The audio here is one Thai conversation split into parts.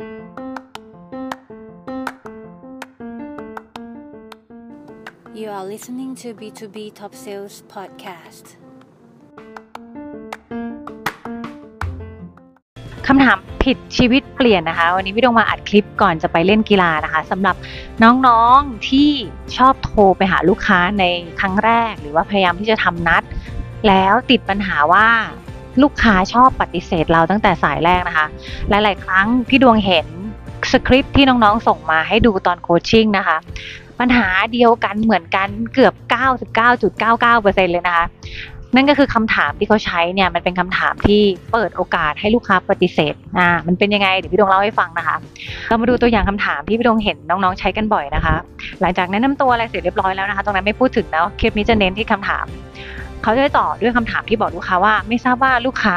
You are listening to B2B Top Sales Podcast. คำถามผิดชีวิตเปลี่ยนนะคะ วันนี้พี่ดงมาอัดคลิปก่อนจะไปเล่นกีฬานะคะสำหรับน้องๆที่ชอบโทรไปหาลูกค้าในครั้งแรก หรือว่าพยายามที่จะทำนัด แล้วติดปัญหาว่า ลูกค้าชอบปฏิเสธเราตั้งแต่สายแรกนะคะ หลาย ๆ ครั้งพี่ดวงเห็นสคริปที่น้องๆ ส่งมาให้ดูตอนโคชชิ่งนะคะ ปัญหาเดียวกันเหมือนกันเกือบ 99.99%เลยนะคะ นั่นก็คือคำถามที่เขาใช้เนี่ยมันเป็นคำถามที่เปิดโอกาสให้ลูกค้าปฏิเสธอ่ามันเป็นยังไงเดี๋ยวพี่ดวงเล่าให้ฟังนะคะ เรามาดูตัวอย่างคำถามที่พี่ดวงเห็นน้องๆ ใช้กันบ่อยนะคะ หลังจากแนะนำตัวอะไรเสร็จเรียบร้อยแล้วนะคะ ตรงนั้นไม่พูดถึงแล้วคลิปนี้จะเน้นที่คำถาม เขาจะต่อด้วยคำถามที่บอกลูกค้าว่า ไม่ทราบว่าลูกค้า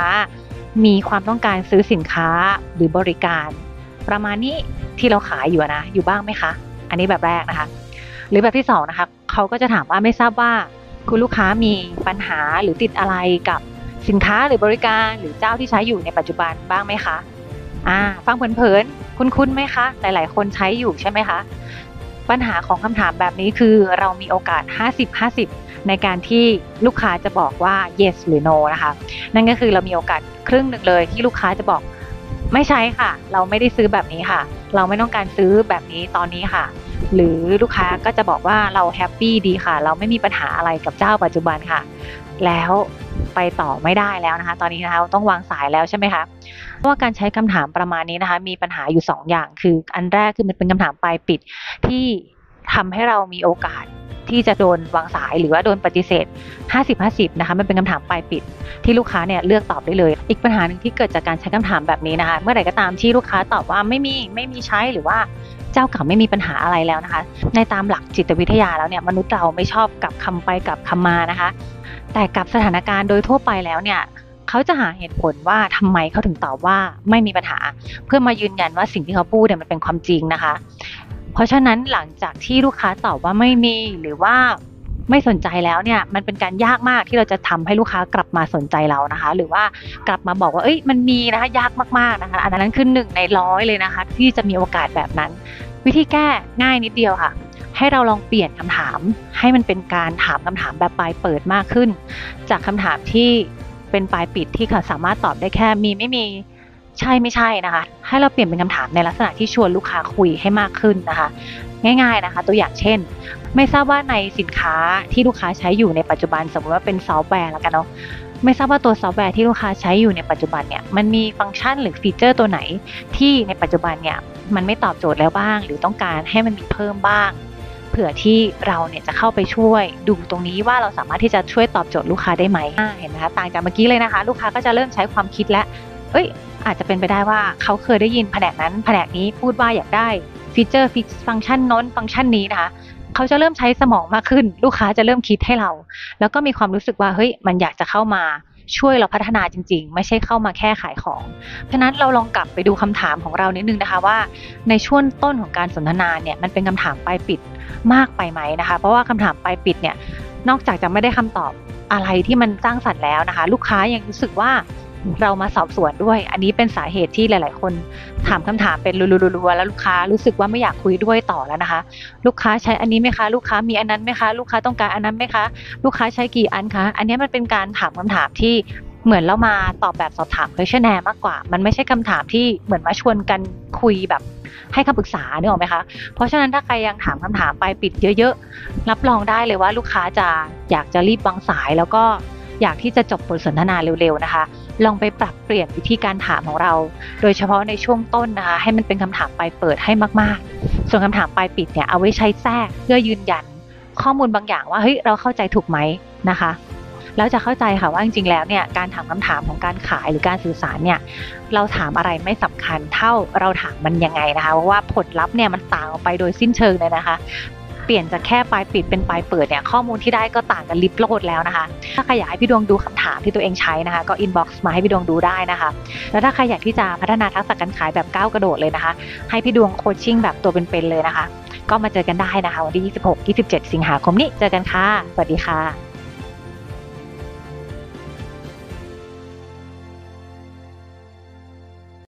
มีความต้องการซื้อสินค้าหรือบริการ ประมาณนี้ที่เราขายอยู่นะ อยู่บ้างไหมคะ อันนี้แบบแรกนะคะ หรือแบบที่สองนะคะเขาก็จะถามว่าไม่ทราบว่าคุณลูกค้ามีปัญหาหรือติดอะไรกับสินค้าหรือบริการหรือเจ้าที่ใช้อยู่ในปัจจุบันบ้างไหมคะอ่าฟังเผินๆคุ้นๆไหมคะ หลายๆ คนใช้อยู่ใช่ไหมคะ ปัญหาของคำถามแบบนี้คือเรามีโอกาส 50-50 ในการที่ลูกค้าจะบอกว่า yes หรือ no นะคะ นั่นก็คือเรามีโอกาสครึ่งหนึ่งเลยที่ลูกค้าจะบอกไม่ใช่ค่ะ เราไม่ได้ซื้อแบบนี้ค่ะ เราไม่ต้องการซื้อแบบนี้ตอนนี้ค่ะ หรือลูกค้าก็จะบอกว่าเราแฮปปี้ดีค่ะ เราไม่มีปัญหาอะไรกับเจ้าปัจจุบันค่ะ แล้วไปต่อไม่ได้แล้วนะคะ ตอนนี้นะคะต้องวางสายแล้วใช่ไหมคะเพราะว่าการใช้คำถามประมาณนี้นะคะ มีปัญหาอยู่ 2อย่าง คืออันแรกคือมันเป็นคำถามปลายปิดที่ทำให้เรามีโอกาส ที่จะโดนวางสายหรือว่าโดนปฏิเสธ 50-50 นะคะ มันเป็นคำถามปลายปิดที่ลูกค้าเนี่ยเลือกตอบได้เลย อีกปัญหาหนึ่งที่เกิดจากการใช้คำถามแบบนี้นะคะ เมื่อไหร่ก็ตามที่ลูกค้าตอบว่าไม่มีไม่มีใช้หรือว่าเจ้าเก่าไม่มีปัญหาอะไรแล้วนะคะ ในตามหลักจิตวิทยาแล้วเนี่ยมนุษย์เราไม่ชอบกับคำไปกับคำมานะคะ แต่กับสถานการณ์โดยทั่วไปแล้วเนี่ยเขาจะหาเหตุผลว่าทำไมเขาถึงตอบว่าไม่มีปัญหา เพื่อมายืนยันว่าสิ่งที่เขาพูดเนี่ยมันเป็นความจริงนะคะ เพราะฉะนั้นหลังจากที่ลูกค้าตอบว่าไม่มีหรือว่าไม่สนใจแล้วเนี่ยมันเป็นการยากมากที่เราจะทำให้ลูกค้ากลับมาสนใจเรานะคะ หรือว่ากลับมาบอกว่าเอ้ยมันมีนะคะยากมากๆนะคะ อันนั้นคือหนึ่งในร้อยเลยนะคะ ที่จะมีโอกาสแบบนั้น วิธีแก้ง่ายนิดเดียวค่ะ ให้เราลองเปลี่ยนคำถาม ให้มันเป็นการถามคำถามแบบปลายเปิดมากขึ้น จากคำถามที่เป็นปลายปิดที่เขาสามารถตอบได้แค่มีไม่มี ใช่ไม่ใช่นะคะ ให้เราเปลี่ยนเป็นคำถามในลักษณะที่ชวนลูกค้าคุยให้มากขึ้นนะคะ ง่าย ๆนะคะ ตัวอย่างเช่น ไม่ทราบว่าในสินค้าที่ลูกค้าใช้อยู่ในปัจจุบัน สมมติว่าเป็นซอฟต์แวร์แล้วกันเนาะไม่ทราบว่าตัวซอฟต์แวร์ที่ลูกค้าใช้อยู่ในปัจจุบันเนี่ยมันมีฟังก์ชันหรือ feature ตัวไหน ที่ในปัจจุบันเนี่ยมันไม่ตอบโจทย์แล้วบ้าง หรือต้องการให้มันมีเพิ่มบ้าง เผื่อที่เราเนี่ยจะเข้าไปช่วยดูตรงนี้ว่าเราสามารถที่จะช่วยตอบโจทย์ลูกค้าได้ไหมเห็นไหมคะต่างจากเมื่อกี้เลยนะคะ ลูกค้าก็จะเริ่มใช้ความคิดและ เอ้ย อาจจะเป็นไปได้ว่าเขาเคยได้ยินแผนกนั้นแผนกนี้พูดว่าอยากได้ฟีเจอร์ฟังก์ชันน้นฟังก์ชันนี้นะคะเขาจะเริ่มใช้สมองมากขึ้น ลูกค้าจะเริ่มคิดให้เรา แล้วก็มีความรู้สึกว่าเฮ้ยมันอยากจะเข้ามาช่วยเราพัฒนาจริง ๆ ไม่ใช่เข้ามาแค่ขายของ เพราะนั้นเราลองกลับไปดูคำถามของเรานิดนึงนะคะว่า ในช่วงต้นของการสนทนาเนี่ยมันเป็นคำถามปลายปิดมากไปไหมนะคะ เพราะว่าคำถามปลายปิดเนี่ยนอกจากจะไม่ได้คำตอบอะไรที่มันสร้างสรรค์แล้วนะคะ ลูกค้ายังรู้สึกว่า เรามาสอบสวนด้วย อันนี้เป็นสาเหตุที่หลาย ๆ คนถามคำถามเป็นรัวๆแล้วลูกค้ารู้สึกว่าไม่อยากคุยด้วยต่อแล้วนะคะ ลูกค้าใช้อันนี้ไหมคะ ลูกค้ามีอันนั้นไหมคะ ลูกค้าต้องการอันนั้นไหมคะ ลูกค้าใช้กี่อันคะ อันนี้มันเป็นการถามคำถามที่เหมือนเรามาตอบแบบสอบถาม questionnaire มากกว่า มันไม่ใช่คำถามที่เหมือนมาชวนกันคุยแบบให้คำปรึกษาเนี่ยหรอไหมคะ เพราะฉะนั้นถ้าใครยังถามคำถามไปปิดเยอะๆ รับรองได้เลยว่าลูกค้าจะอยากจะรีบวางสายแล้วก็อยากที่จะจบบทสนทนาเร็วๆนะคะ ลองไปปรับเปลี่ยนวิธีการถามของเรา โดยเฉพาะในช่วงต้นนะคะให้มันเป็นคำถามปลายเปิดให้มากๆ ส่วนคำถามปลายปิดเนี่ยเอาไว้ใช้แทรกเพื่อยืนยัน ข้อมูลบางอย่างว่าเฮ้ยเราเข้าใจถูกไหมนะคะแล้วจะเข้าใจค่ะว่าจริงๆ แล้วเนี่ยการถามคำถามของการขายหรือการสื่อสารเนี่ยเราถามอะไรไม่สำคัญเท่าเราถามมันยังไงนะคะเพราะว่าผลลัพธ์เนี่ยมันต่างออกไปโดยสิ้นเชิงเลยนะคะ เปลี่ยนจากแค่ปลายปิดเป็นปลายเปิดเนี่ยข้อมูลที่ได้ก็ต่างกันลิบโลดแล้วนะคะ ถ้าใครอยากให้พี่ดวงดูคำถามที่ตัวเองใช้นะคะ ก็ inbox มาให้พี่ดวงดูได้นะคะ แล้วถ้าใครอยากที่จะพัฒนาทักษะการขายแบบก้าวกระโดดเลยนะคะ ให้พี่ดวง coaching แบบตัวเป็นๆเลยนะคะ ก็มาเจอกันได้นะคะวันที่ 26-27 สิงหาคมนี้เจอกันค่ะ สวัสดีค่ะ